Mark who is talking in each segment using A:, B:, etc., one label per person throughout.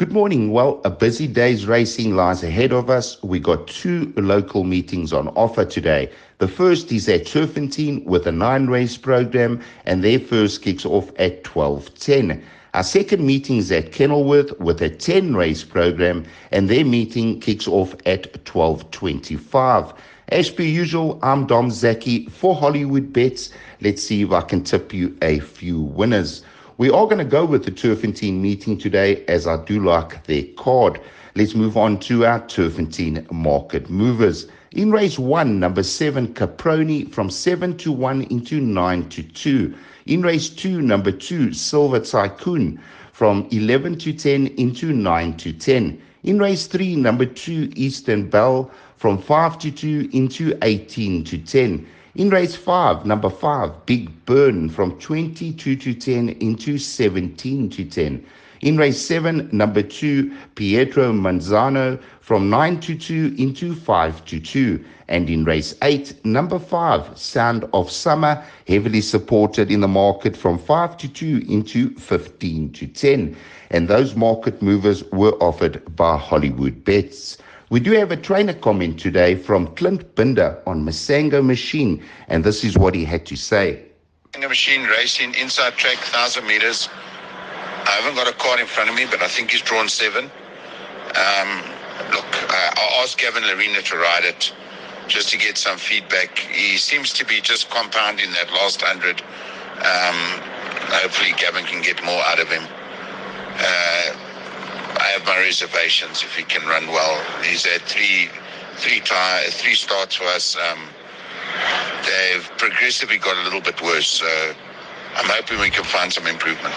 A: Good morning. Well, a busy day's racing lies ahead of us. We got two local meetings on offer today. The first is at Turffontein with a nine race program, and their first kicks off at 12:10. Our second meeting is at Kenilworth with a 10 race program, and their meeting kicks off at 12:25. As per usual, I'm Dom Zaki for Hollywood Bets. Let's see if I can tip you a few winners. We are going to go with the Turffontein meeting today as I do like their card. Let's move on to our Turffontein market movers. In race one, number seven, Caproni from seven to one into nine to two. In race two, number two, Silver Tycoon from 11 to 10 into 9 to 10. In race three, number two, Eastern Bell from 5 to 2 into 18 to 10. In race 5, number 5, Big Burn from 22 to 10 into 17 to 10. In race 7, number 2, Pietro Manzano from 9 to 2 into 5 to 2. And in race 8, number 5, Sound of Summer, heavily supported in the market from 5 to 2 into 15 to 10. And those market movers were offered by Hollywood Bets. We do have a trainer comment today from Clint Binda on Masango Machine, and this is what he had to say.
B: Masango Machine racing inside track, 1,000 meters. I haven't got a card in front of me, but I think he's drawn seven. Um, look, I'll ask Gavin Lerena to ride it just to get some feedback. He seems to be just compounding that last 100. Um, hopefully, Gavin can get more out of him. Uh, I have my reservations if he can run well. He's had three, three, tire, three starts for us. Um, they've progressively got a little bit worse. So I'm hoping we can find some improvement.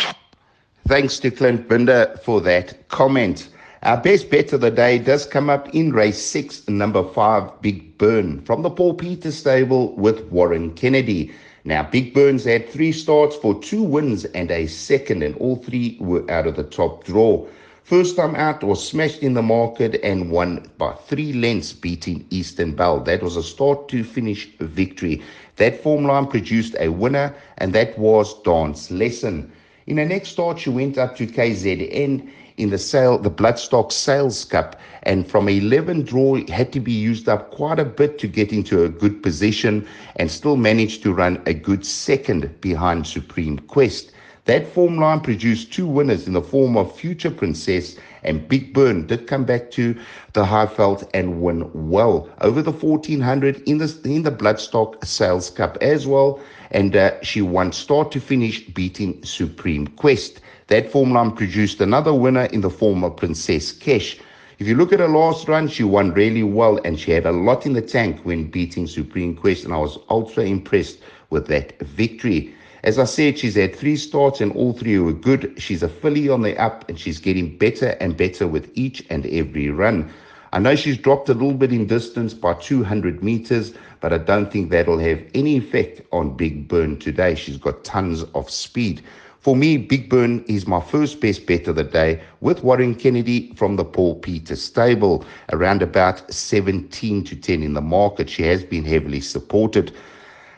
A: Thanks to Clint Binda for that comment. Our best bet of the day does come up in race six, number five, Big Burn, from the Paul Peters stable with Warren Kennedy. Now, Big Burns had three starts for two wins and a second, and all three were out of the top draw. First time out was smashed in the market and won by three lengths, beating Eastern Bell. That was a start to finish victory. That form line produced a winner, and that was Dance Lesson. In the next start, she went up to KZN in the sale, the Bloodstock Sales Cup, and from 11 draw had to be used up quite a bit to get into a good position, and still managed to run a good second behind Supreme Quest. That form line produced two winners in the form of Future Princess and Big Burn did come back to the Highveld and win well over the 1400 in the in the Bloodstock Sales Cup as well, and uh, she won start to finish, beating Supreme Quest. That form line produced another winner in the form of Princess Kesh. If you look at her last run, she won really well and she had a lot in the tank when beating Supreme Quest, and I was ultra impressed with that victory. As I said, she's had three starts and all three were good. She's a filly on the up and she's getting better and better with each and every run. I know she's dropped a little bit in distance by 200 meters, but I don't think that'll have any effect on Big Burn today. She's got tons of speed. For me, Big Burn is my first best bet of the day with Warren Kennedy from the Paul Peter stable, around about 17 to 10 in the market. She has been heavily supported.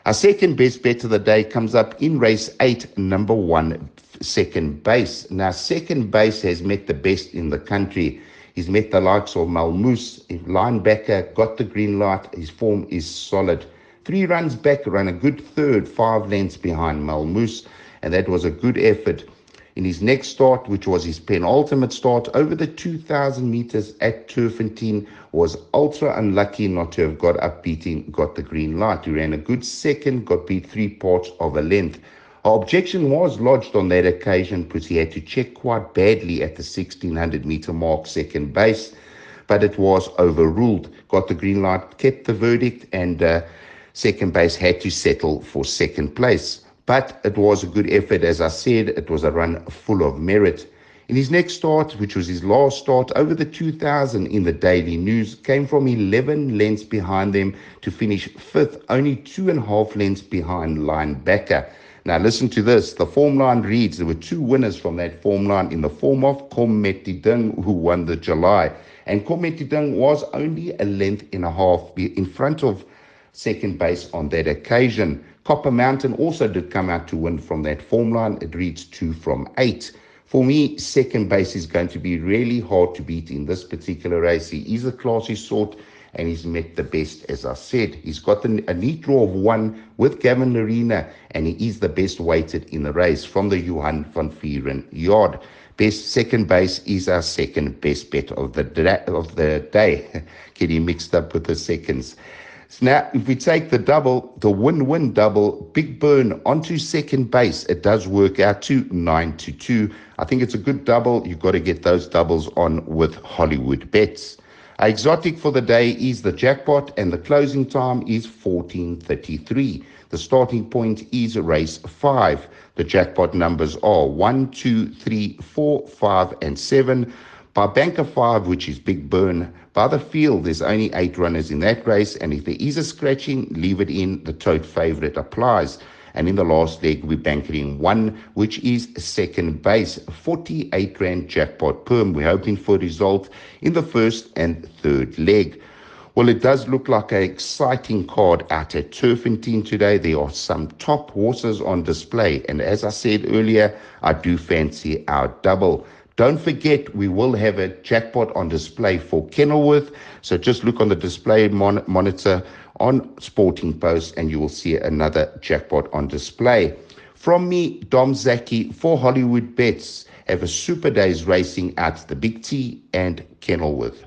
A: Our second best bet of the day comes up in race eight, number one, second base. Now, second base has met the best in the country. He's met the likes of Malmoose, linebacker, got the green light. His form is solid. Three runs back, ran a good third, five lengths behind Malmoose, and that was a good effort in his next start, which was his penultimate start over the 2,000 meters at Turffontein, was ultra unlucky not to have got up beating, got the green light. He ran a good second, got beat three parts of a length. Our objection was lodged on that occasion because he had to check quite badly at the 1600 meter mark, second base, but it was overruled. Got the green light, kept the verdict, and uh, second base had to settle for second place. But it was a good effort. As I said, it was a run full of merit. In his next start, which was his last start over the 2000 in the Daily News, came from 11 lengths behind them to finish fifth, only two and a half lengths behind linebacker. Now listen to this. The form line reads there were two winners from that form line in the form of Kometidung, who won the July. And Kometidung was only a length and a half in front of second base on that occasion. Copper Mountain also did come out to win from that form line. It reads two from eight. For me, second base is going to be really hard to beat in this particular race. He is a classy sort and he's met the best, as I said. He's got a, a neat draw of one with Gavin Lerena, and he is the best weighted in the race from the Johan van Vuuren yard. Best second base is our second best bet of the of the day. Getting mixed up with the seconds. So now, if we take the double, the win-win double, Big Burn onto second base, it does work out to nine to two. I think it's a good double. You've got to get those doubles on with Hollywood bets. Our exotic for the day is the jackpot, and the closing time is 14:33. The starting point is race five. The jackpot numbers are one, two, three, four, five, and seven. By Banker 5, which is Big Burn, by the field, there's only eight runners in that race, and if there is a scratching, leave it in. The tote favorite applies. And in the last leg, we bank it in one, which is second base, 48 Rand jackpot perm. We're hoping for a result in the first and third leg. Well, it does look like an exciting card out at Turffontein today. There are some top horses on display. And as I said earlier, I do fancy our double. Don't forget, we will have a jackpot on display for Kenilworth. So just look on the display mon- monitor on Sporting Post and you will see another jackpot on display. From me, Dom Zaki for Hollywood Bets. Have a super days racing at the Big T and Kenilworth.